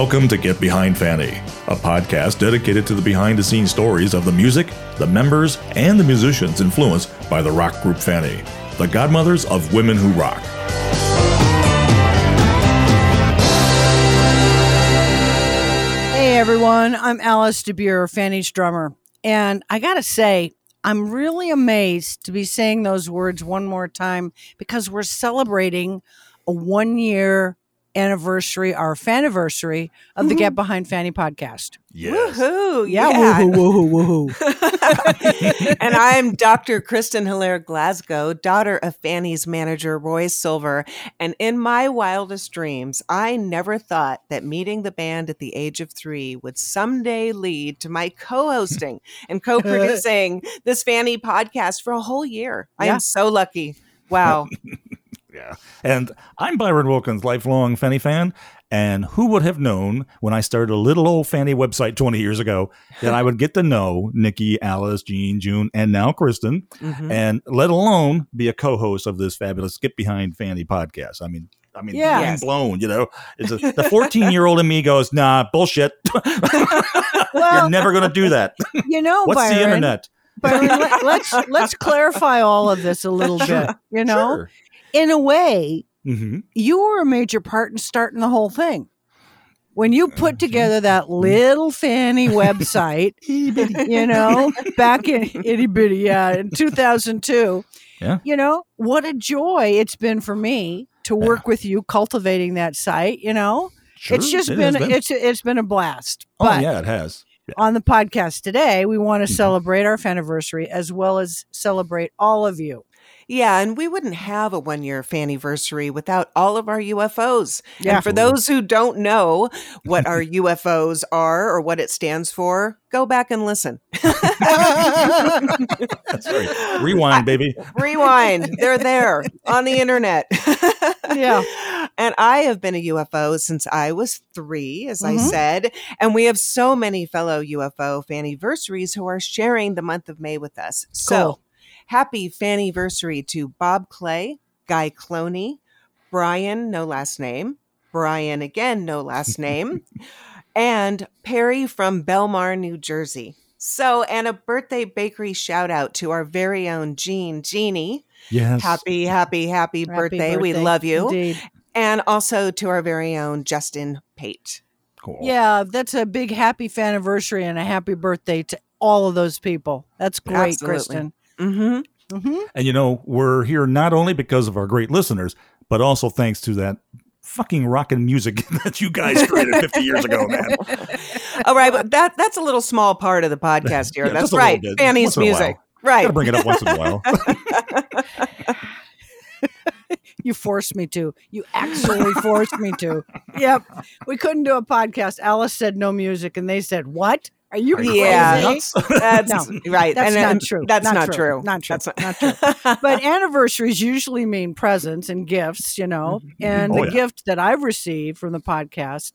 Welcome to Get Behind Fanny, a podcast dedicated to the behind the scenes stories of the music, the members, and the musicians influenced by the rock group Fanny, the godmothers of women who rock. Hey everyone, I'm Alice de Buhr, Fanny's drummer. And I gotta say, I'm really amazed to be saying those words one more time because we're celebrating a one year anniversary, our faniversary of the mm-hmm. Get Behind Fanny podcast. Yes. Woohoo! Yeah, Yeah. woohoo, woohoo, woohoo. and I'm Dr. Kristen Hilaire Glasgow, daughter of Fanny's manager Roy Silver. And in my wildest dreams, I never thought that meeting the band at the age of three would someday lead to my co-hosting and co-producing this Fanny podcast for a whole year. I am so lucky. Wow. Yeah. And I'm Byron Wilkins, lifelong Fanny fan. And who would have known when I started a little old Fanny website 20 years ago that I would get to know Nikki, Alice, Jean, June, and now Kristen, Mhm. and let alone be a co-host of this fabulous Get Behind Fanny podcast. I mean, I mean, Yeah. mind blown. You know, it's a, the 14 year old in me goes, "Nah, bullshit. Well, You're never going to do that. you know, What's Byron, the internet?" Byron, let, let's let's clarify all of this a little bit. You know, Sure. In a way, hmm you were a major part in starting the whole thing. When you put together that little fanny website, you know, back in itty bitty, yeah, in 2002, Yeah. you know, what a joy it's been for me to work with you cultivating that site, you know. Sure, it's just it been, has it's it's been a blast. oh But yeah, it has. on the podcast today, we want to Mhm. celebrate our anniversary as well as celebrate all of you. Yeah, and we wouldn't have a one year Fanniversary without all of our UFOs. Yeah. And for those who don't know what our UFOs are or what it stands for, go back and listen. That's right. Rewind, baby. Rewind. They're there on the internet. Yeah. And I have been a UFO since I was three, as I Mhm. said. And we have so many fellow UFO Fanniversaries who are sharing the month of May with us. So Cool. Happy Fanniversary to Bob Clay, Guy Cloney, Brian, no last name, Brian again, no last name, and Perry from Belmar, New Jersey. So, and a birthday bakery shout out to our very own Jean Jeannie. Yes. Happy, happy, happy, Happy birthday. We love you. Indeed. And also to our very own Justin Pate. Cool. Yeah, that's a big happy anniversary and a happy birthday to all of those people. That's great, Absolutely. Kristen. Mm-hmm. hmm And you know, we're here not only because of our great listeners, but also thanks to that fucking rockin' music that you guys created 50 years ago, man. All right, but that that's a little small part of the podcast here. Yeah, that's just a little right. bit. Fanny's Once in a music. Gotta Right. bring it up once in a while. You forced me to. You actually forced me to. Yep. We couldn't do a podcast. Alice said no music, and they said, What? Are you Are you crazy? Yeah. nuts? That's No, right. that's and, not and true. That's Not not, true. true. Not true. That's Not true. But anniversaries usually mean presents and gifts, you know. Mm-hmm. Mm-hmm. And Oh, the yeah. gift that I've received from the podcast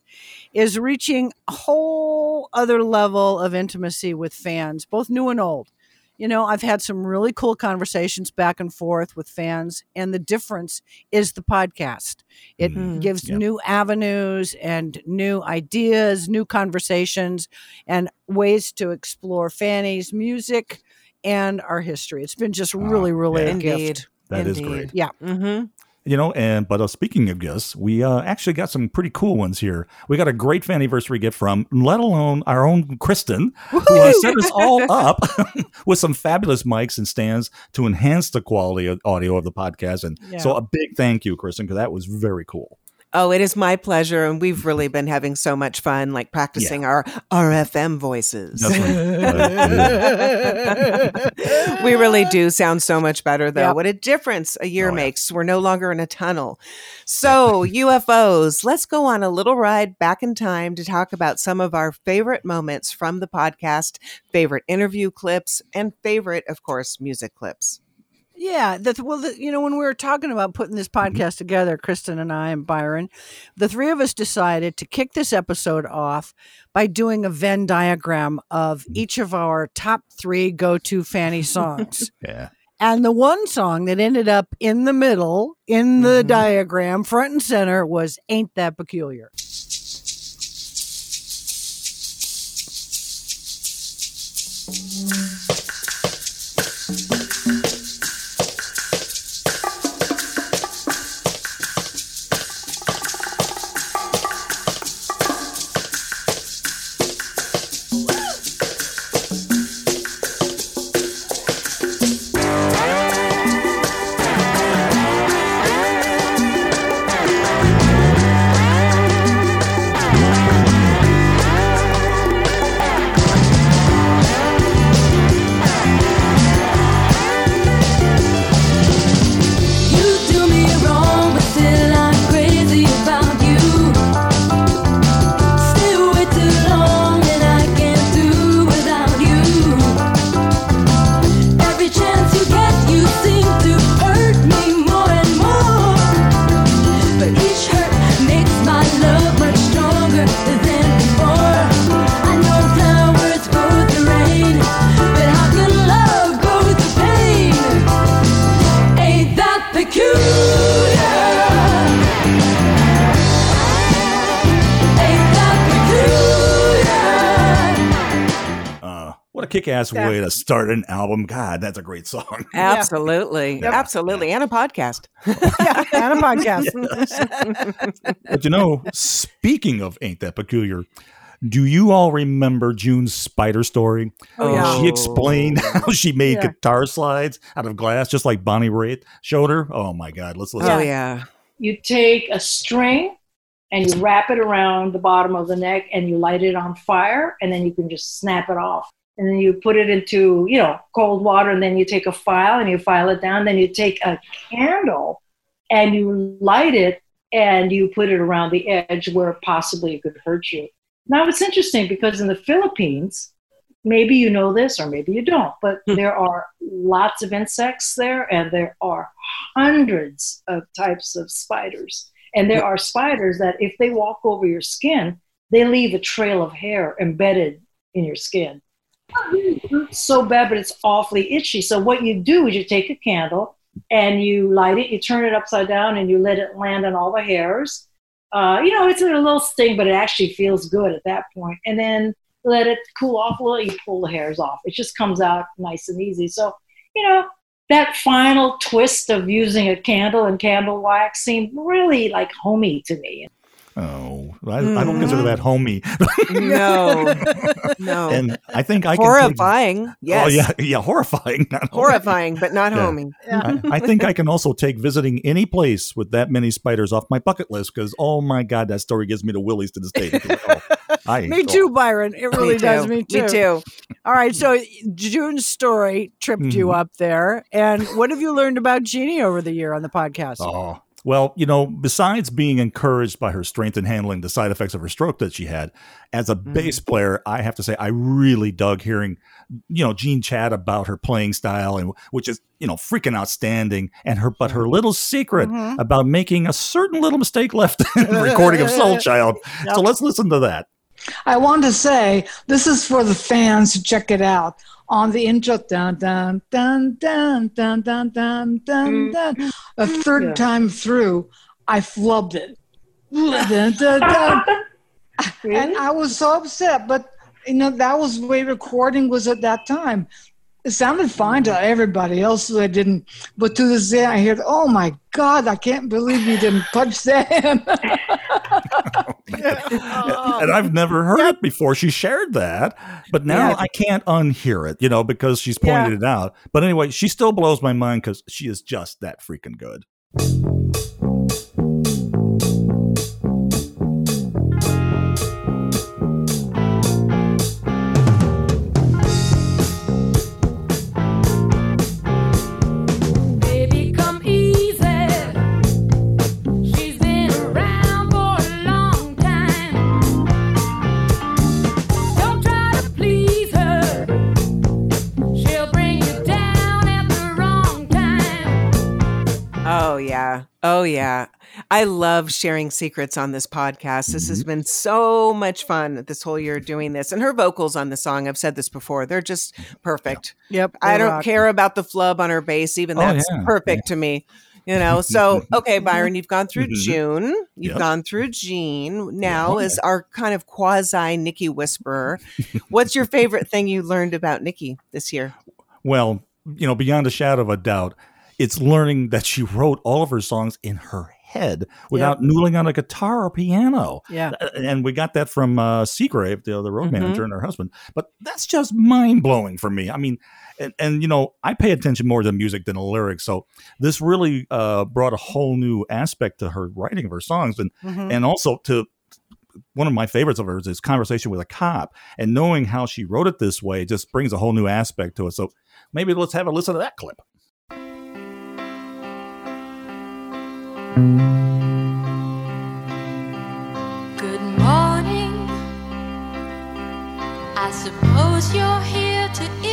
is reaching a whole other level of intimacy with fans, both new and old. You know, I've had some really cool conversations back and forth with fans, and the difference is the podcast. It Mhm. gives Yeah. new avenues and new ideas, new conversations, and ways to explore Fanny's music and our history. It's been just really, really yeah. a Indeed. gift. That is Indeed. great. Yeah. Mm-hmm. You know, and but uh, speaking of gifts, we uh, actually got some pretty cool ones here. We got a great anniversary gift from, let alone our own Kristen, who uh, set us all up with some fabulous mics and stands to enhance the quality of audio of the podcast. And Yeah. so, a big thank you, Kristen, because that was very cool. Oh, it is my pleasure, and we've really been having so much fun, like practicing our RFM voices. We really do sound so much better, though. Yep. What a difference a year Oh, yeah. makes. We're no longer in a tunnel. So, UFOs, let's go on a little ride back in time to talk about some of our favorite moments from the podcast, favorite interview clips, and favorite, of course, music clips. Yeah, well. The, you know, when we were talking about putting this mm-hmm. podcast together, Kristen and I and Byron, the three of us decided to kick this episode off by doing a Venn diagram of mm-hmm. each of our top three go-to Fanny songs. yeah. And the one song that ended up in the middle in the mm-hmm. diagram, front and center, was "Ain't That Peculiar." What a way to start an album. God, that's a great song. Absolutely. Absolutely. And a podcast. yeah, and a podcast. But you know, speaking of Ain't That Peculiar, do you all remember June's spider story? Oh, yeah. She explained oh. how she made Yeah. guitar slides out of glass, just like Bonnie Raitt showed her. Oh my God, let's listen. Oh, yeah. you take a string and you wrap it around the bottom of the neck and you light it on fire and then you can just snap it off and then you put it into you know cold water and then you take a file and you file it down. Then you take a candle and you light it and you put it around the edge where possibly it could hurt you. Now it's interesting because in the philippines maybe you know this or maybe you don't but hmm. there are lots of insects there and there are hundreds of types of spiders. And there hmm. are spiders that if they walk over your skin they leave a trail of hair embedded in your skin so bad but it's awfully itchy. So what you do is you take a candle and you light it you turn it upside down and you let it land on all the hairs. Uh, you know it's a little sting but it actually feels good at that point. and then let it cool off. A little you pull the hairs off. It just comes out nice and easy. So you know that final twist of using a candle and candle wax seemed really like homey to me. Oh, I, I don't consider that homey. No. No. and I think I can. Horrifying. Take, Yes. Oh yeah, yeah, horrifying. not homey. Horrifying, but not Yeah. homey. I, I think I can also take visiting any place with that many spiders off my bucket list because oh my god, that story gives me the willies to this day. Oh, I, Me too, Byron. It really Me does. too. Me too. Me too. All right. So June's story tripped you Mhm. up there. And what have you learned about Jeannie over the year on the podcast? Oh. Well, you know, besides being encouraged by her strength in handling the side effects of her stroke that she had, as a bass player, I have to say I really dug hearing, you know, Jean chat about her playing style and which is, you know, freaking outstanding. And her but her little secret Mhm. about making a certain little mistake left in the recording of Soul Child. So let's listen to that. I want to say this is for the fans to check it out on the intro. Dun dun dun dun dun dun dun dun. Mm. dun. A third yeah. time through, I flubbed it. dun, dun, dun. really? And I was so upset, but you know that was the way recording was at that time. It sounded fine to everybody else that didn't, but to this day I hear, "Oh my God, I can't believe you didn't punch them." in." and I've never heard it before. She shared that, but now Yeah. I can't unhear it, you know, because she's pointed it out. But anyway, she still blows my mind because she is just that freaking good. Oh, yeah. I love sharing secrets on this podcast. This has been so much fun this whole year doing this. And her vocals on the song, I've said this before, they're just perfect. Yep. I don't rock. care about the flub on her bass, even Oh, that's yeah. perfect to me. You know, so okay, Byron, you've gone through Mhm. June, you've Yep. gone through Jean. Now, Yeah. as our kind of quasi Nikki whisperer, what's your favorite thing you learned about Nikki this year? Well, you know, beyond a shadow of a doubt, it's learning that she wrote all of her songs in her head without noodling on a guitar or piano. Yeah. And we got that from uh, Seagrave, the, the road Mhm. manager, and her husband. But that's just mind blowing for me. I mean, and, and you know, I pay attention more to music than the lyrics. So this really uh, brought a whole new aspect to her writing of her songs, and Mhm. and also to one of my favorites of hers is conversation with a cop and knowing how she wrote it this way just brings a whole new aspect to it so maybe let's have a listen to that clip Good morning. I suppose you're here to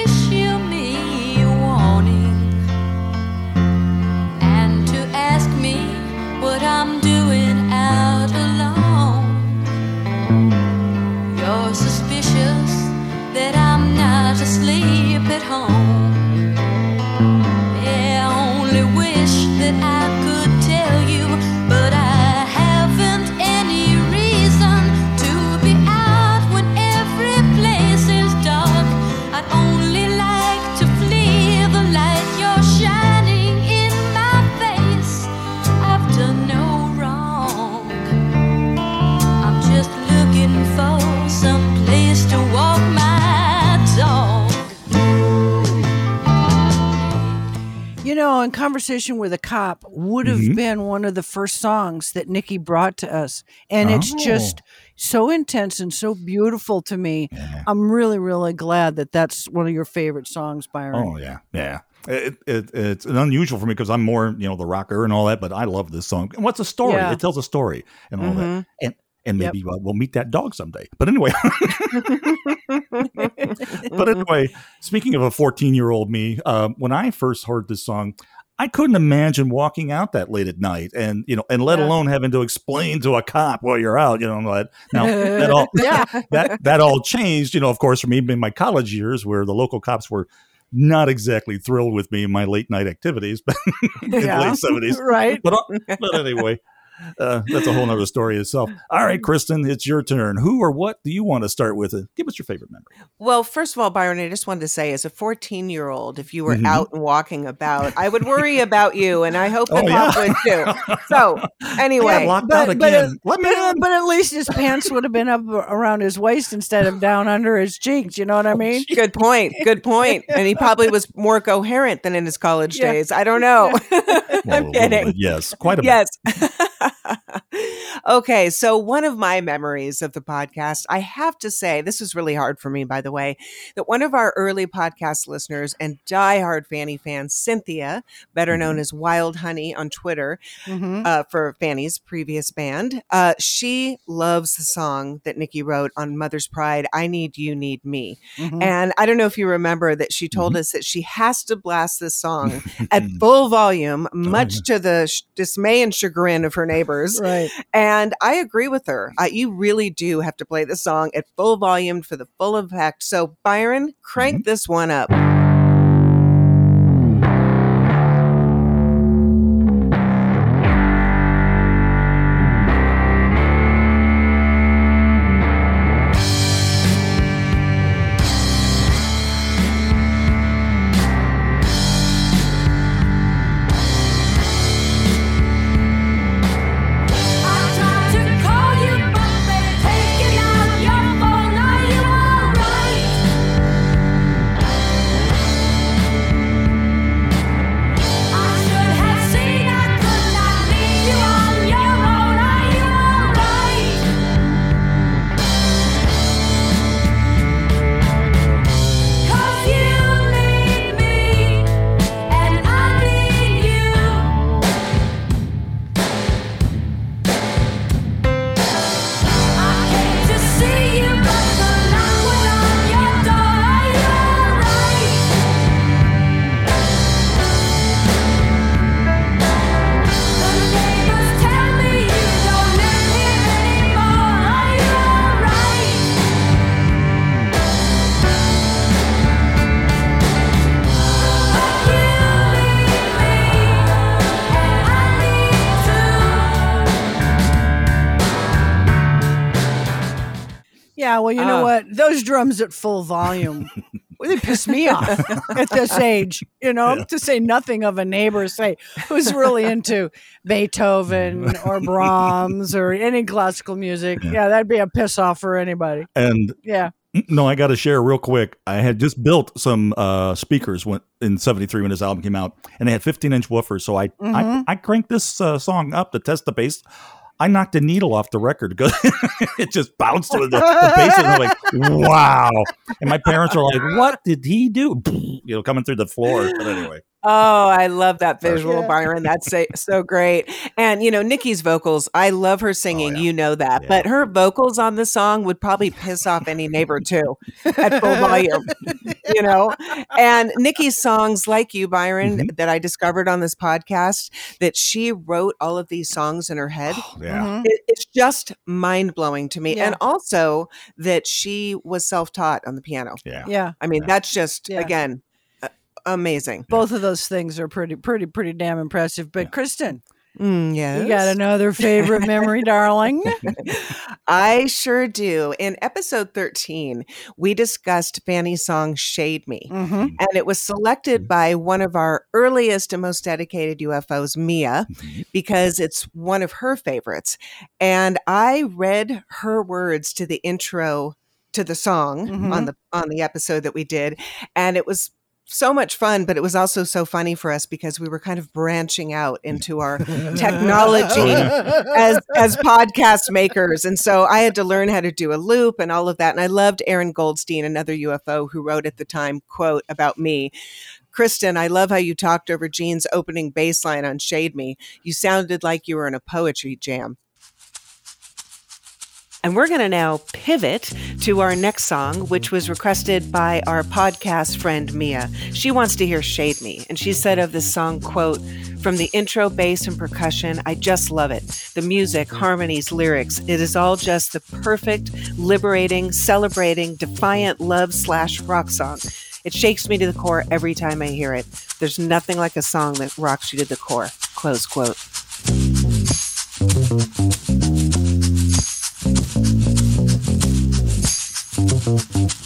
conversation with a cop would have Mhm. been one of the first songs that Nikki brought to us. And it's Oh. just so intense and so beautiful to me. Yeah. I'm really, really glad that that's one of your favorite songs, Byron. oh yeah yeah it, it, it's unusual for me because i'm more you know the rocker and all that but i love this song and what's a story Yeah. it tells a story and all that Mhm. and and Yep. maybe uh, we'll meet that dog someday but anyway but anyway, speaking of a 14 year old me, uh, when I first heard this song, I couldn't imagine walking out that late at night and, you know, and let Yeah. alone having to explain to a cop while you're out, you know, that now that all, Yeah. that, that all changed, you know, of course, for me in my college years where the local cops were not exactly thrilled with me in my late night activities, but in the late 70s. right. But, uh, but anyway, uh, that's a whole nother story itself. All right, Kristen, it's your turn. Who or what do you want to start with? Uh, Give us your favorite memory. Well, first of all, Byron, I just wanted to say, as a 14 year old, if you were Mhm. out and walking about, I would worry about you, and I hope the Oh, cop yeah. would too. So, anyway, yeah, locked but- out but, again. Let me But, in. but at least his pants would have been up around his waist instead of down under his cheeks. You know what I mean? good point. Good point. And he probably was more coherent than in his college Yeah. days. I don't know. Well, a I'm little kidding. yes, quite a bit. Yes. okay. So, one of my memories of the podcast, I have to say, this was really hard for me, by the way, that one of our early podcast listeners and diehard Fanny fan, Cynthia, better known as Wild Honey on Twitter, Mhm. uh, for Fanny's previous band, uh, she loves the song that Nikki wrote on Mother's Pride, I Need You, Need Me. Mhm. And I don't know if you remember that she Mm-hmm. told us that she has to blast this song at full volume, much to the sh- dismay and chagrin of her neighbors. Right. And I agree with her. Uh, you really do have to play the song at full volume for the full effect. So, Byron, crank Mm-hmm. this one up. Yeah, well, you know Oh. what? Those drums at full volume, well, they piss me off at this age. You know, to say nothing of a neighbor, say who's really into Beethoven or Brahms or any classical music. Yeah, that'd be a piss off for anybody. And Yeah. no, I got to share real quick. I had just built some uh, speakers when, in '73 when this album came out, and they had 15 inch woofers. So I I, I cranked this uh, song up to test the bass. I knocked a needle off the record it just bounced with the, the bass. And I'm like, wow. And my parents are like, what did he do? You know, coming through the floor. But anyway. Oh, I love that visual, Yeah. Byron. That's so, so great. And, you know, Nikki's vocals, I love her singing. Oh, yeah. You know that. Yeah. But her vocals on the song would probably piss off any neighbor too at full volume, you know? And Nikki's songs, like you, Byron, Mm-hmm. that I discovered on this podcast, that she wrote all of these songs in her head. Yeah. Mhm. It, it's just mind blowing to me. Yeah. And also that she was self taught on the piano. Yeah. Yeah. I mean, Yeah. that's just, Yeah. again, amazing. Both of those things are pretty, pretty, pretty damn impressive. But Kristen, Mm, yes. you got another favorite memory, darling? I sure do. In episode 13, we discussed Fanny's song Shade Me. Mm-hmm. And it was selected by one of our earliest and most dedicated UFOs, Mia, because it's one of her favorites. And I read her words to the intro to the song on Mhm. the on the episode that we did. And it was so much fun, but it was also so funny for us because we were kind of branching out mm. into our technology as as podcast makers. And so i had to learn how to do a loop and all of that. And i loved aaron goldstein another ufo who wrote at the time quote about me. Kristen i love how you talked over Jean's opening bass line on shade me. You sounded like you were in a poetry jam and we're going to now pivot to our next song, which was requested by our podcast friend Mia. She wants to hear Shade Me. And she said of this song, quote, from the intro, bass, and percussion, I just love it. The music, harmonies, lyrics, it is all just the perfect, liberating, celebrating, defiant love slash rock song. It shakes me to the core every time I hear it. There's nothing like a song that rocks you to the core. Close quote. Müzik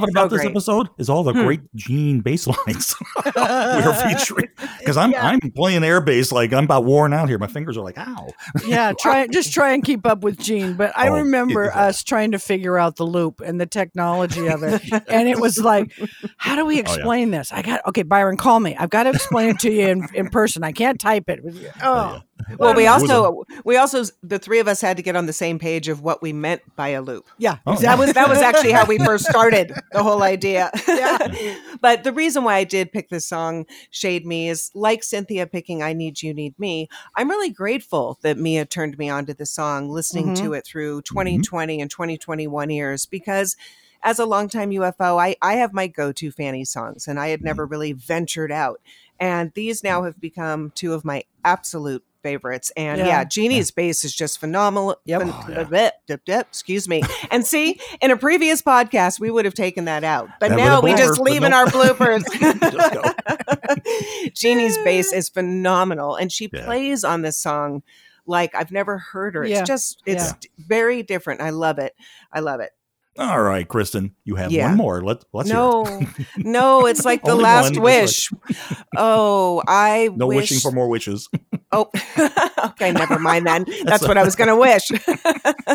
loving so about this great. episode is all the Hmm. great Jean bass lines we're featuring. Because I'm Yeah. I'm playing air bass like I'm about worn out here. My fingers are like, ow. yeah, try just try and keep up with Jean. But I Oh, remember it- us trying to figure out the loop and the technology of it, and it was like, how do we yeah. explain this? I got okay, Byron, call me. I've got to explain it to you in, in person. I can't type it. Oh, Well, we also we also the three of us had to get on the same page of what we meant by a loop. yeah, Oh. That was that was actually how we first started the whole idea. Yeah. but the reason why I did pick this song, Shade Me, is like Cynthia picking I Need You Need Me. I'm really grateful that Mia turned me on to the song, listening to it through 2020 and 2021 years because as a longtime UFO, I, I have my go-to Fanny songs and I had never really ventured out. And these now have become two of my absolute favorites. And Yeah. yeah, Jeannie's bass is just phenomenal. Yep. phen- Oh, yeah. bleh, dip, dip, excuse me. And see, in a previous podcast, we would have taken that out. But That now we been just over, leave in nope. our bloopers. Just go. Jeannie's bass is phenomenal. And she Yeah. plays on this song like I've never heard her. It's just, it's Yeah. d- very different. I love it. I love it. All right, Kristen, you have Yeah. one more. Let's let's hear no, it. no, it's like the last one, wish. just Oh, I No wish. wishing for more wishes. Oh, okay, never mind then. That's what I was going to wish.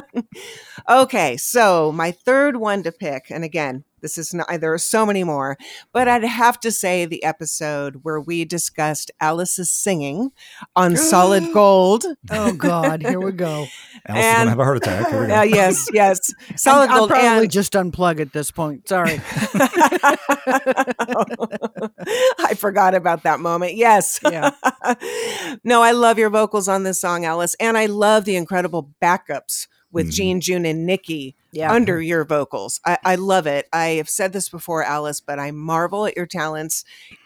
okay, so my third one to pick, and again, this is not, there are so many more, but I'd have to say the episode where we discussed Alice's singing on Solid Gold. Oh God, here we go. Alice is And- going to have a heart attack. Here. Uh, yes, yes, Solid gold. I'll probably and- just unplug at this point. Sorry. I forgot about that moment. Yes. Yeah. no, I love your vocals on this song, Alice. And I love the incredible backups with Mhm. Jean, June, and Nikki Yeah. under your vocals. I, I love it. I have said this before, Alice, but I marvel at your talents.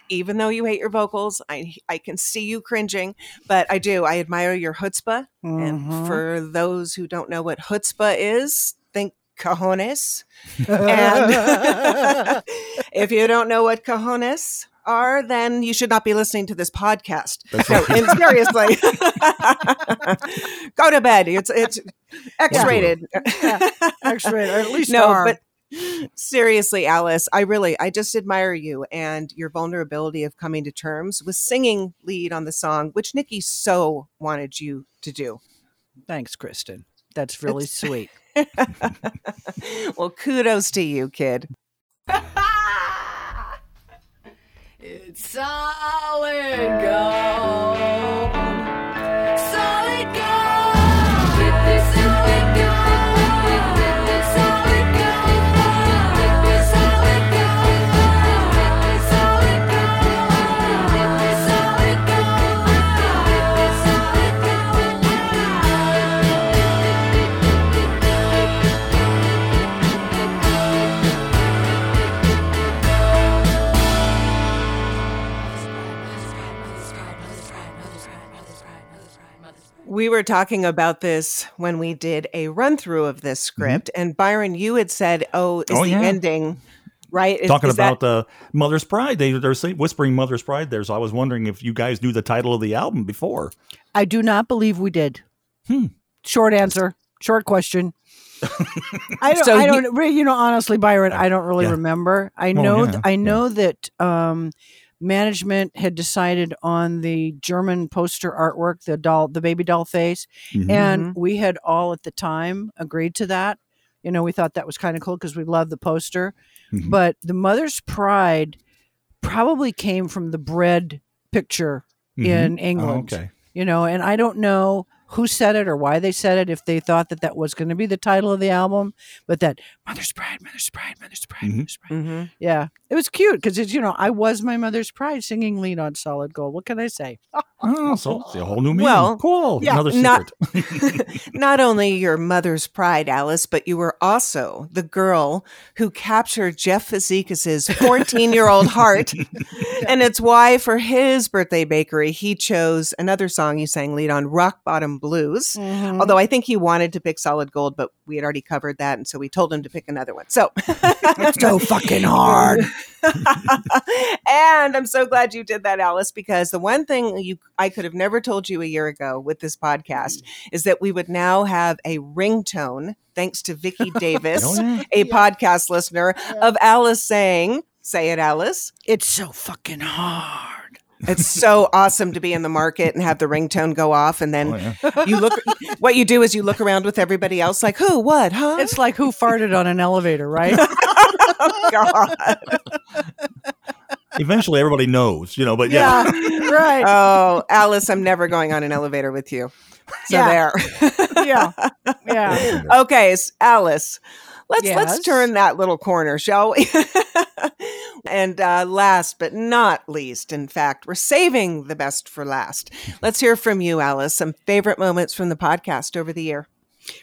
Even though you hate your vocals, I I can see you cringing, but I do. I admire your chutzpah. Mhm. And for those who don't know what chutzpah is, think cojones. And if you don't know what cojones are, then you should not be listening to this podcast. That's No, right. and seriously, go to bed. It's it's X-rated. X-rated, or at least no, R. but seriously, Alice, I really, I just admire you and your vulnerability of coming to terms with singing lead on the song, which Nikki so wanted you to do. Thanks, Kristen. That's really It's- sweet. well, kudos to you, kid. It's solid gold. Were talking about this when we did a run through of this script, and Byron, you had said, "Oh, is Mm-hmm. Oh, the yeah. ending right?" Is- Talking is that- about uh, Mother's Pride. They, they're saying, whispering Mother's Pride there. So I was wondering if you guys knew the title of the album before. I do not believe we did. Hmm. Short answer. Short question. I don't. So I you- don't. re- You know, honestly, Byron, I don't really Yeah. remember. I Well, know. yeah, th- I yeah. know that um, management had decided on the German poster artwork, the doll, the baby doll face, Mhm. and we had all at the time agreed to that. You know, we thought that was kind of cool because we loved the poster. Mhm. But the Mother's Pride probably came from the bread picture Mhm. in Oh, England okay. you know and i don't know who said it or why they said it if they thought that that was going to be the title of the album but that mother's pride mother's pride mother's pride Mhm. mother's pride Mhm. yeah it was cute because it's you know i was my mother's pride singing lean on solid gold what can i say Oh, so it's a whole new meaning. Well, cool. yeah, Another not- secret. Not only your mother's pride, Alice, but you were also the girl who captured Jeff Fazekis's 14 year old heart. And it's why, for his birthday bakery, he chose another song you sang lead on, Rock Bottom Blues. Mm-hmm. Although I think he wanted to pick Solid Gold, but we had already covered that. And so we told him to pick another one. So, it's so fucking hard and I'm so glad you did that, Alice, because the one thing you I could have never told you a year ago with this podcast is that we would now have a ringtone, thanks to Vicki Davis, Oh, yeah. a podcast listener, of Alice saying, "Say it, Alice." it's so fucking hard It's so awesome to be in the market and have the ringtone go off, and then Oh, yeah. you look. What you do is you look around with everybody else, like who, what, huh? it's like who farted on an elevator right oh, God. Eventually, everybody knows, you know, but yeah. right Oh, Alice, I'm never going on an elevator with you. So Yeah. there. yeah yeah okay, s- Alice. Let's let's turn that little corner, shall we? and uh, last but not least, in fact, we're saving the best for last. Let's hear from you, Alice. Some favorite moments from the podcast over the year.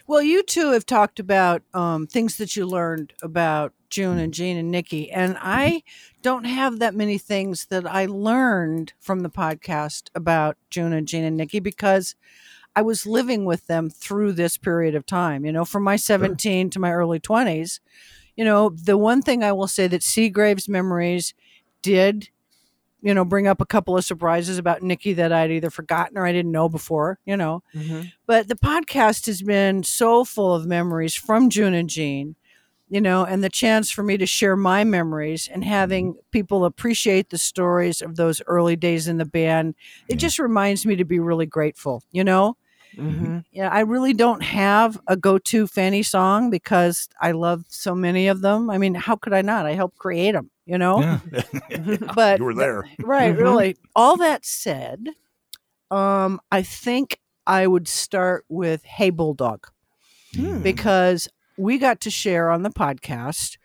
Well, you two have talked about um, things that you learned about June and Jean and Nikki, and I don't have that many things that I learned from the podcast about June and Jean and Nikki because I was living with them through this period of time. You know, from my 17 to my early 20s. You know, the one thing I will say that Seagrave's memories did you know, bring up a couple of surprises about Nikki that I'd either forgotten or I didn't know before, you know. Mm-hmm. But the podcast has been so full of memories from June and Jean, you know, and the chance for me to share my memories and having people appreciate the stories of those early days in the band, it Yeah. just reminds me to be really grateful, you know? Mm-hmm. Yeah, I really don't have a go to Fanny song because I love so many of them. I mean, how could I not? I helped create them, you know? Yeah. But you were there. Right, Mhm. really. All that said, um, I think I would start with Hey Bulldog Hmm. because we got to share on the podcast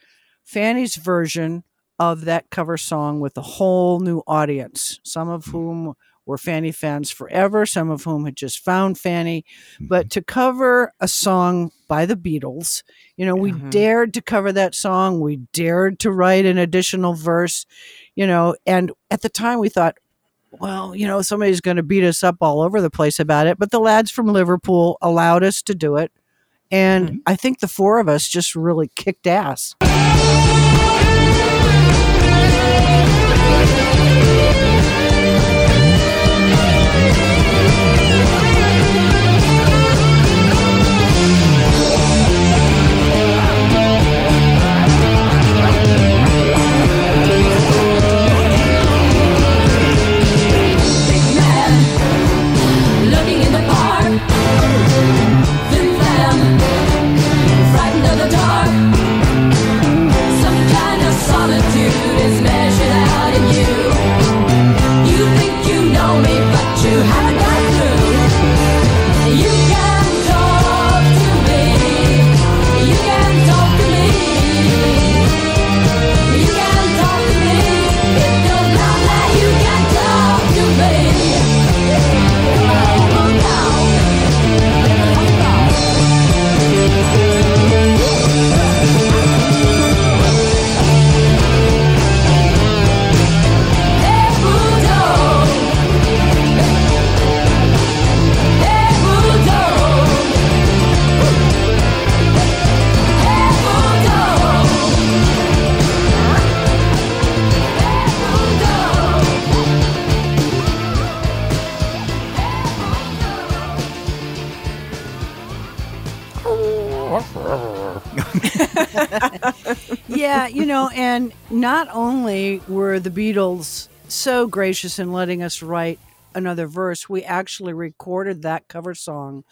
Fanny's version of that cover song with a whole new audience, some of whom were Fanny fans forever, some of whom had just found Fanny. But to cover a song by the Beatles, you know, we Mhm. dared to cover that song. We dared to write an additional verse, you know, and at the time we thought, well, you know, somebody's going to beat us up all over the place about it. But the lads from Liverpool allowed us to do it. And I think the four of us just really kicked ass. Yeah, you know, and not only were the Beatles so gracious in letting us write another verse, we actually recorded that cover song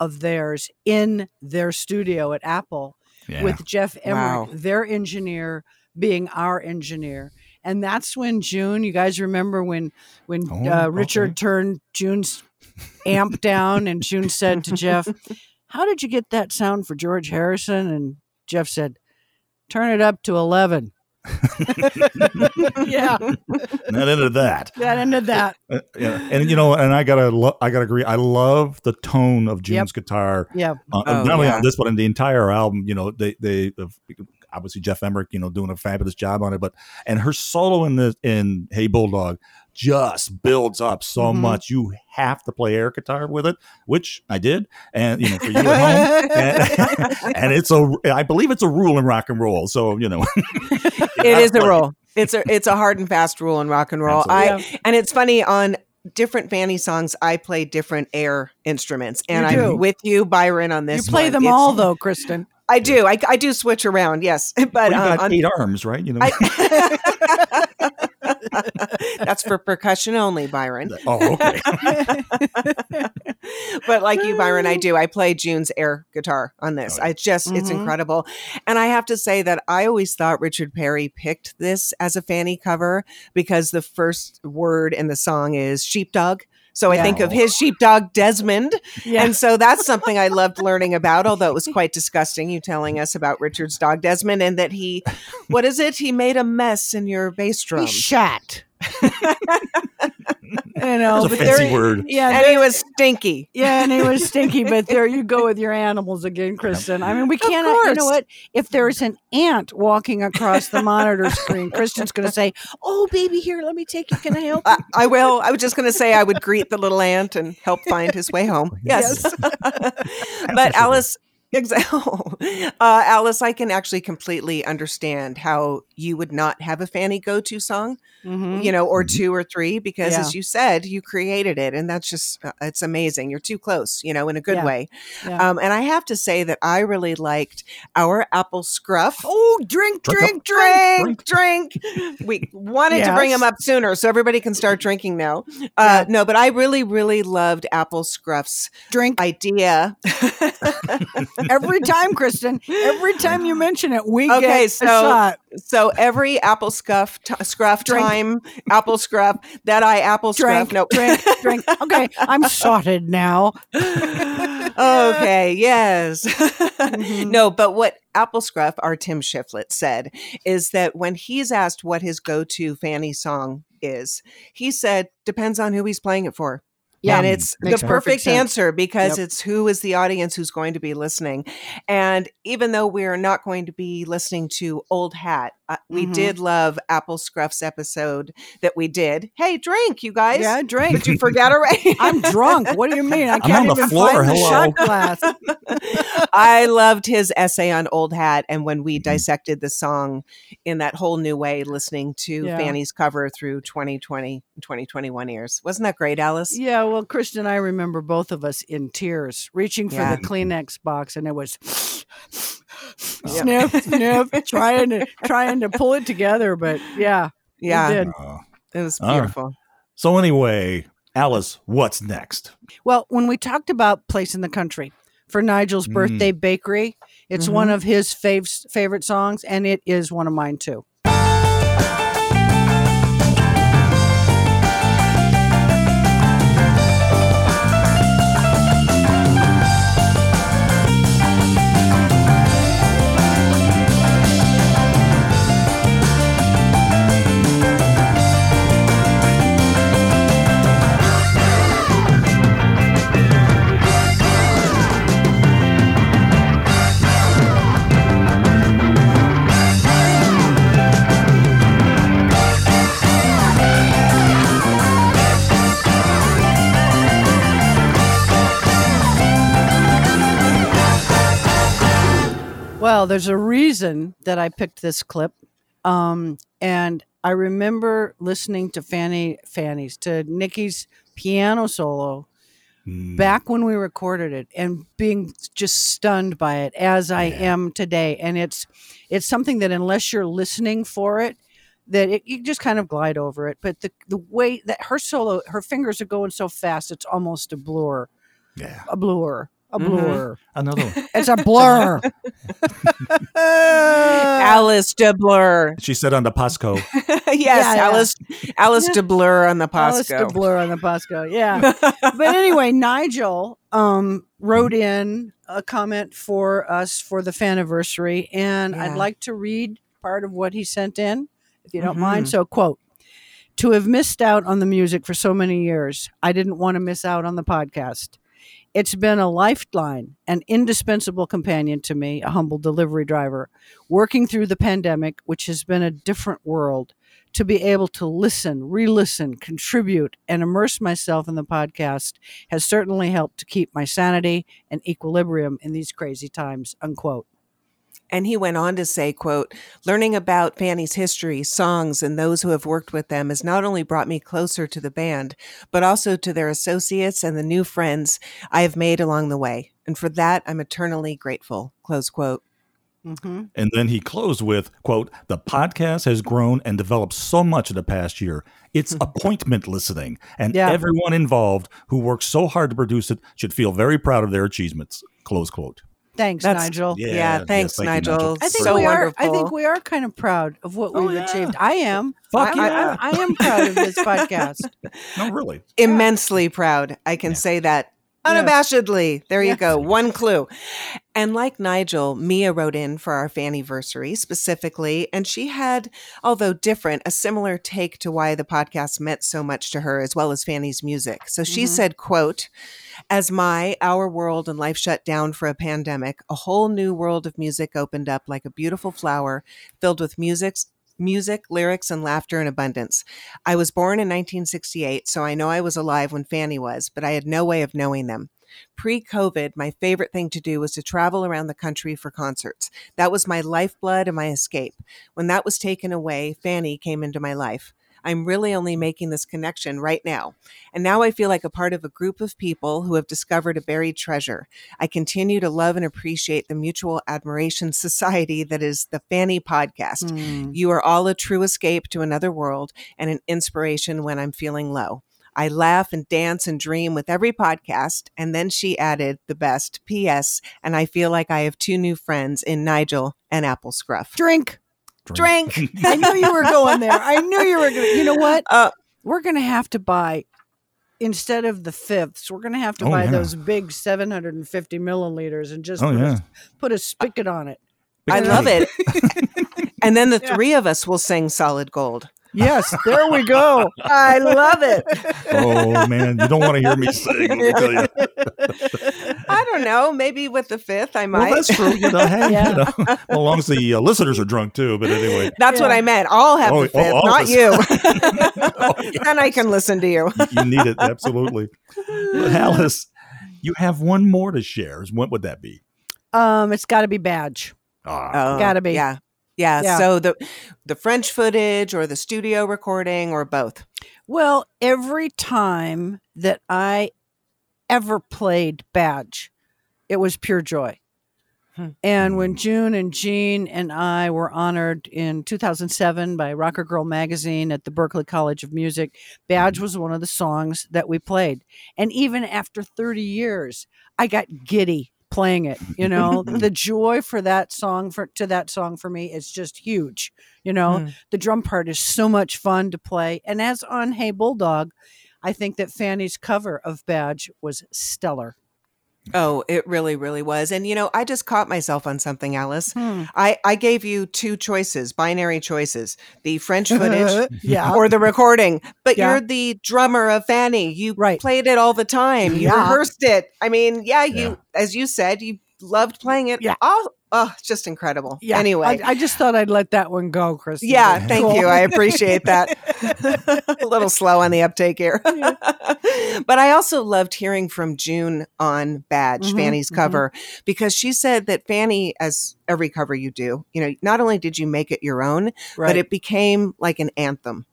of theirs in their studio at Apple Yeah. with Geoff Emerick, Wow. their engineer, being our engineer. And that's when June, you guys remember when when Oh, uh, Richard okay. turned June's amp down and June said to Geoff, How did you get that sound for George Harrison? And Geoff said, Turn it up to 11. yeah, Not into that. that ended that. Uh, yeah. And you know, and I gotta, lo- I gotta agree. I love the tone of June's guitar. Yeah. Uh, Oh, not only yeah. on this, but on the entire album. You know, they they obviously Geoff Emerick, you know, doing a fabulous job on it. But and her solo in the in Hey Bulldog just builds up so Mhm. much. You have to play air guitar with it, which I did, and you know, for you at home, and, and it's a, I believe it's a rule in rock and roll. So you know, It is a rule. It's a it's a hard and fast rule in rock and roll. Absolutely. I and it's funny on different Fanny songs. I play different air instruments, and I'm do. with you, Byron, on this. You play one. them It's- all, though, Kristen. I do. I, I do switch around. Yes, but Well, you uh, got on- eight arms, right? You know. I, that's for percussion only, Byron. oh, okay. but like you, Byron, I do. I play June's air guitar on this. Oh, yeah. I just, it's Mhm. incredible. And I have to say that I always thought Richard Perry picked this as a Fanny cover because the first word in the song is sheepdog. So I think of his sheepdog, Desmond. Yeah. And so that's something I loved learning about, although it was quite disgusting. You telling us about Richard's dog, Desmond, and that he, what is it? He made a mess in your bass drum. He shot. You know, That's a but fancy there- word. Yeah, and he was stinky. Yeah, and it was stinky, but there you go with your animals again, Kristen. I mean, we can't, you know what? If there's an ant walking across the monitor screen, Kristen's going to say, Oh, baby, here, let me take you. Can I help? I, I will. I was just going to say I would greet the little ant and help find his way home. Yes. but Alice, exactly. Uh, Alice, I can actually completely understand how you would not have a Fanny go-to song, Mhm. you know, or Mhm. two or three, because Yeah. as you said, you created it, and that's just uh, it's amazing. You're too close, you know, in a good Yeah. way. Yeah. Um, and I have to say that I really liked our apple scruff. Oh, drink, Drink, drink, drink, drink. We wanted to bring Yes. them up sooner so everybody can start drinking now. Uh, No, but I really, really loved Apple Scruff's drink. idea. Every time, Kristen, every time you mention it, we Okay, get a so- shot. so every Apple Scuff t- Scruff Drink. time, Apple Scruff, that I Apple Drink, Scruff. No. drink, drink. Okay, I'm sorted now. okay, yes. Mm-hmm. no, but what Apple Scruff, our Tim Shiflett, said is that when he's asked what his go to Fanny song is, he said, depends on who he's playing it for. Yeah, and it's the perfect perfect answer because Yep. it's who is the audience who's going to be listening. And even though we're not going to be listening to Old Hat, uh, we Mhm. did love Apple Scruff's episode that we did. Hey, drink, you guys. Yeah, drink. But you forgot already. I'm drunk. What do you mean? I I'm can't on the even floor. find the Hello. shot glass. I loved his essay on Old Hat and when we Mhm. dissected the song in that whole new way, listening to Yeah. Fanny's cover through 2020 and 2021 years. Wasn't that great, Alice? Yeah, well, Kristen and I remember both of us in tears, reaching for Yeah. the Kleenex box, and it was Yeah. sniff, sniff, trying to trying to pull it together. But yeah, Yeah, did. Uh, it was All right. beautiful. so anyway, Alice, what's next? Well, when we talked about place in the country for Nigel's Mm. birthday bakery, it's Mhm. one of his fav- favorite songs, and it is one of mine too. Well, there's a reason that I picked this clip. Um, and I remember listening to Fanny Fanny's to Nickey's piano solo Mm, back when we recorded it and being just stunned by it as I Yeah. am today. And it's it's something that unless you're listening for it, that it, you just kind of glide over it. But the the way that her solo, her fingers are going so fast, it's almost a blur, yeah, a blur, a Mhm. blur. another one. It's a blur. Alice de Blur. She said on the Pasco. yes, Yeah, yeah. Alice Alice de Blur on the Alice Pasco. de blur on the Pasco. Yeah. but anyway, Nigel um, wrote in a comment for us for the anniversary, and Yeah. I'd like to read part of what he sent in, if you don't mind. Mhm. So, quote. To have missed out on the music for so many years, I didn't want to miss out on the podcast. It's been a lifeline, an indispensable companion to me, a humble delivery driver, working through the pandemic, which has been a different world to be able to listen, re listen, contribute, and immerse myself in the podcast has certainly helped to keep my sanity and equilibrium in these crazy times. Unquote. And he went on to say, quote, learning about Fanny's history, songs, and those who have worked with them has not only brought me closer to the band, but also to their associates and the new friends I have made along the way. And for that, I'm eternally grateful. Close quote. Mm-hmm. And then he closed with, quote, the podcast has grown and developed so much in the past year. It's appointment listening. And Yeah. everyone involved who worked so hard to produce it should feel very proud of their achievements. Close quote. Thanks, That's- Nigel. Yeah, yes, thanks, thank you, Nigel. I think so we wonderful. are. I think we are kind of proud of what Oh, we've yeah. achieved. I am. Fuck I, yeah. I, I am proud of this podcast. No, really. immensely proud. I can Yeah. say that Unabashedly. There you go. One clue. And like Nigel, Mia wrote in for our Fanniversary specifically, and she had, although different, a similar take to why the podcast meant so much to her, as well as Fanny's music. So she mm-hmm. said, quote, as my, our world and life shut down for a pandemic, a whole new world of music opened up like a beautiful flower filled with music, music, lyrics, and laughter in abundance. I was born in 1968, so I know I was alive when Fanny was, but I had no way of knowing them. Pre COVID, my favorite thing to do was to travel around the country for concerts. That was my lifeblood and my escape. When that was taken away, Fanny came into my life. I'm really only making this connection right now. And now I feel like a part of a group of people who have discovered a buried treasure. I continue to love and appreciate the mutual admiration society that is the Fanny podcast. Hmm. You are all a true escape to another world and an inspiration when I'm feeling low. I laugh and dance and dream with every podcast. And then she added the best P.S. And I feel like I have two new friends in Nigel and Apple Scruff. Drink. Drink. I knew you were going there. I knew you were going to. You know what? Uh, We're going to have to buy, instead of the fifths, we're going to have to Oh, buy yeah. those big 750 milliliters and just Oh, put, yeah. a, put a spigot on it. I love it. and then the Yeah. three of us will sing Solid Gold. Yes, there we go. I love it. Oh man, you don't want to hear me sing. Let me tell you. I don't know. Maybe with the fifth, I might. Well, that's true. You know, hey, Yeah. you know, well, as long as the uh, listeners are drunk too. But anyway, That's what I meant. I'll have Oh, the oh, fifth, all of not you. Oh, Then I can listen to you. you need it absolutely. But Alice, you have one more to share. What would that be? Um, it's got to be badge. Ah, Oh, Gotta be. Yeah. Yeah. Yeah. So the the French footage or the studio recording or both. Well, every time that I ever played Badge, it was pure joy. Hmm. And when June and Jean and I were honored in 2007 by ROCKRGRL magazine at the Berklee College of Music, Badge was one of the songs that we played. And even after 30 years, I got giddy playing it. You know, the joy for that song for to that song for me is just huge. You know, Hmm. the drum part is so much fun to play. And as on Hey Bulldog, I think that Fanny's cover of Badge was stellar. Oh, it really, really was. And you know, I just caught myself on something, Alice. Hmm. I, I gave you two choices, binary choices. The French footage yeah. or the recording. But Yeah. you're the drummer of Fanny. You Right. played it all the time. You Yeah. rehearsed it. I mean, yeah, you Yeah. as you said, you loved playing it. Yeah. Oh, oh just incredible. yeah. Anyway. I, I just thought I'd let that one go, Kristen. yeah, thank cool. you. I appreciate that. a little slow on the uptake here. but I also loved hearing from June on Badge, Mhm, Fanny's mhm. cover, because she said that Fanny, as every cover you do, you know, not only did you make it your own, right. but it became like an anthem.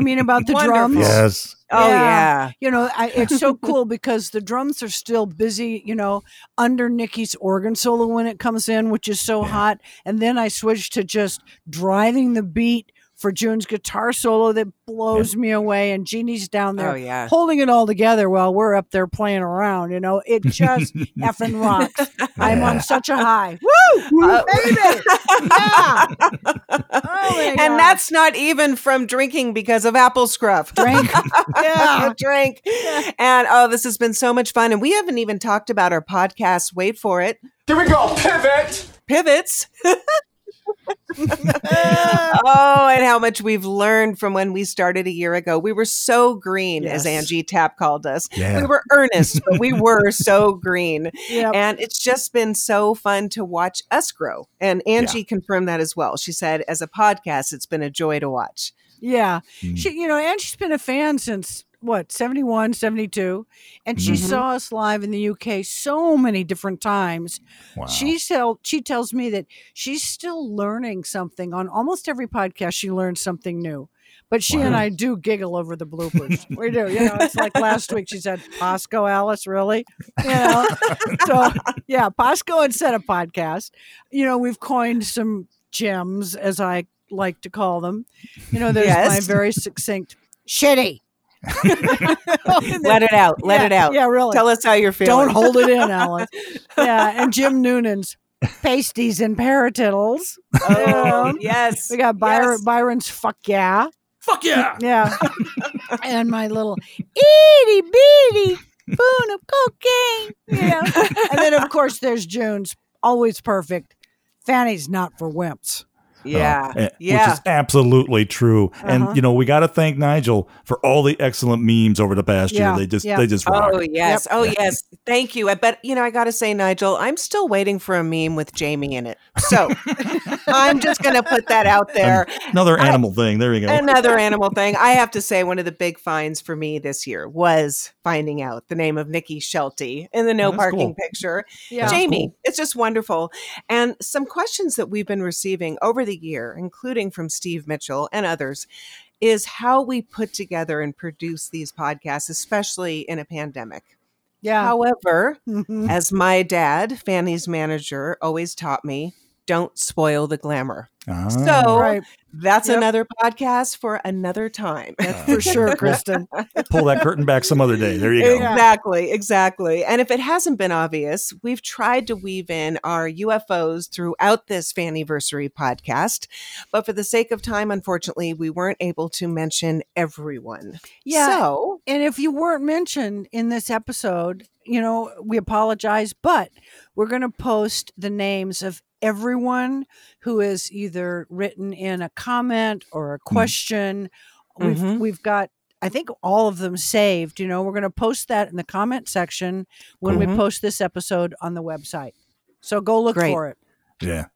I mean about the drums? yes. Oh, Yeah. yeah. You know, I, it's so cool because the drums are still busy, you know, under Nickey's organ solo when it comes in, which is so hot. And then I switch to just driving the beat for June's guitar solo that blows me away. And Jeannie's down there Oh, yeah. holding it all together while we're up there playing around. You know, it just effing rocks. I'm on such a high. Woo! Uh, baby! Yeah! Oh my and God. that's not even from drinking because of apple scruff. Drink. Yeah. drink. And oh, this has been so much fun. And we haven't even talked about our podcast. Wait for it. Here we go. Pivot. Pivots. oh, and how much we've learned from when we started a year ago. We were so green, as Angie Tapp called us. Yeah. We were earnest, but we were so green. Yep. And it's just been so fun to watch us grow. And Angie confirmed that as well. She said, as a podcast, it's been a joy to watch. Yeah. Mm. She, you know, and she's been a fan since what, 71, 72. And she Mhm. saw us live in the UK so many different times. Wow. She tell, she tells me that she's still learning something on almost every podcast. She learns something new. But she and I do giggle over the bloopers. we do. You know, it's like last week she said, Pasco Alice, really? You know? so yeah, Pasco instead of podcast. You know, we've coined some gems, as I like to call them. You know, there's my very succinct shitty. Let it out. Let Yeah, it out. Yeah, really. Tell us how you're feeling. Don't hold it in, Alice. Yeah, and Jim Noonan's pasties and paratittles. Oh, um, yes. We got Byron, Yes. Byron's fuck yeah. Fuck yeah. Yeah. and my little itty bitty spoon of cocaine. Yeah. and then, of course, there's June's always perfect. Fanny's not for wimps. Yeah. Uh, eh, yeah. Which is absolutely true. Uh-huh. And you know, we got to thank Nigel for all the excellent memes over the past Yeah, year. They just yeah. they just rock. Oh yes, oh yes. Thank you. I bet you know. I got to say, Nigel, I'm still waiting for a meme with Jamie in it. So I'm just going to put that out there. Another I- animal thing. There you go. Another animal thing. I have to say, one of the big finds for me this year was finding out the name of Nickey Shelty in the no Oh, that's parking cool. picture. Yeah. Jamie, it's just wonderful. And some questions that we've been receiving over the year, including from Steve Mitchell and others, is how we put together and produce these podcasts, especially in a pandemic. Yeah. However, Mhm. as my dad, Fanny's manager, always taught me, don't spoil the glamour. Ah. So Right. that's Yep. another podcast for another time. That's for sure, Kristen. pull that curtain back some other day. There you go. Exactly, exactly. And if it hasn't been obvious, we've tried to weave in our UFOs throughout this Fanniversary podcast. But for the sake of time, unfortunately, we weren't able to mention everyone. Yeah. So, And if you weren't mentioned in this episode, you know, we apologize, but we're going to post the names of everyone who is either written in a comment or a question. We've Mhm. we've got I think all of them saved, you know. We're going to post that in the comment section when we Mhm. post this episode on the website. So go look Great. for it. Yeah.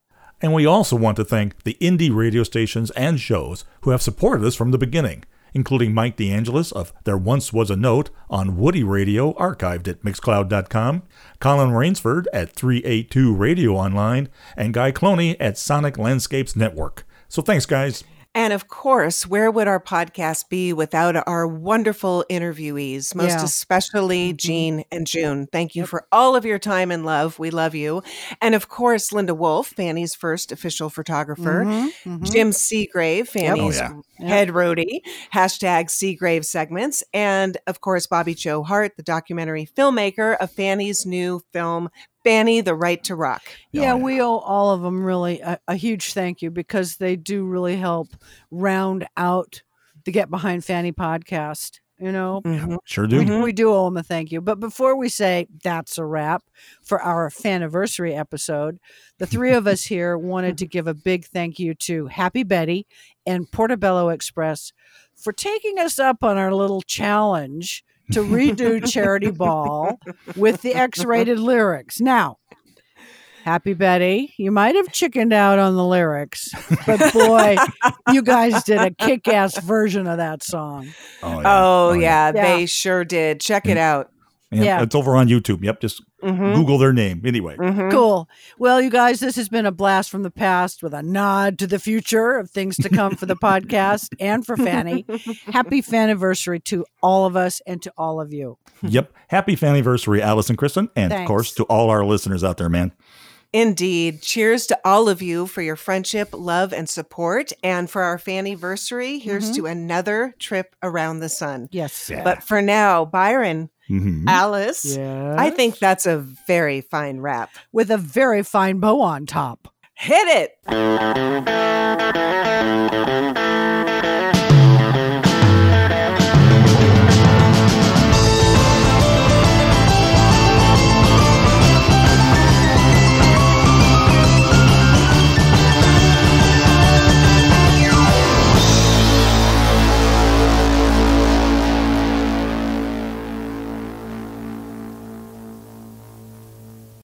And we also want to thank the indie radio stations and shows who have supported us from the beginning, including Mike DeAngelis of There Once Was a Note on Woody Radio, archived at Mixcloud.com, Colin Rainsford at 382 Radio Online, and Guy Cloney at Sonic Landscapes Network. So thanks, guys. And of course, where would our podcast be without our wonderful interviewees, most Yeah. especially Jean and June? Thank you for all of your time and love. We love you. And of course, Linda Wolf, Fanny's first official photographer. Mhm, mhm. Jim Seagrave, Fanny's Oh, yeah. head roadie, hashtag Seagrave segments, and of course, Bobbi Jo Hart, the documentary filmmaker of Fanny's new film, Fanny, The Right to Rock. Yeah, yeah. we owe all of them really a, a huge thank you because they do really help round out the Get Behind Fanny podcast. You know, Mhm. Sure do. Mhm. we do owe them a thank you. But before we say that's a wrap for our Fanniversary episode, the three of us here wanted to give a big thank you to Happy Betty and Portobello Express for taking us up on our little challenge to redo Charity Ball with the X rated lyrics. Now, Happy Betty, you might have chickened out on the lyrics, but boy, you guys did a kick ass version of that song. Oh, oh, oh, yeah, Yeah. they sure did. Check it out. Yeah, Yeah. It's over on YouTube. Yep. Just Mhm. Google their name. Anyway. Mhm. Cool. Well, you guys, this has been a blast from the past with a nod to the future of things to come for the podcast and for Fanny. Happy Fanniversary to all of us and to all of you. Yep. Happy Fanniversary, Alice and Kristen. And of course, to all our listeners out there, man. Indeed. Cheers to all of you for your friendship, love, and support. And for our Fanniversary, here's Mm-hmm. to another trip around the sun. Yes. Yeah. But for now, Byron, Mhm. Alice, Yeah. I think that's a very fine wrap. with a very fine bow on top. Hit it.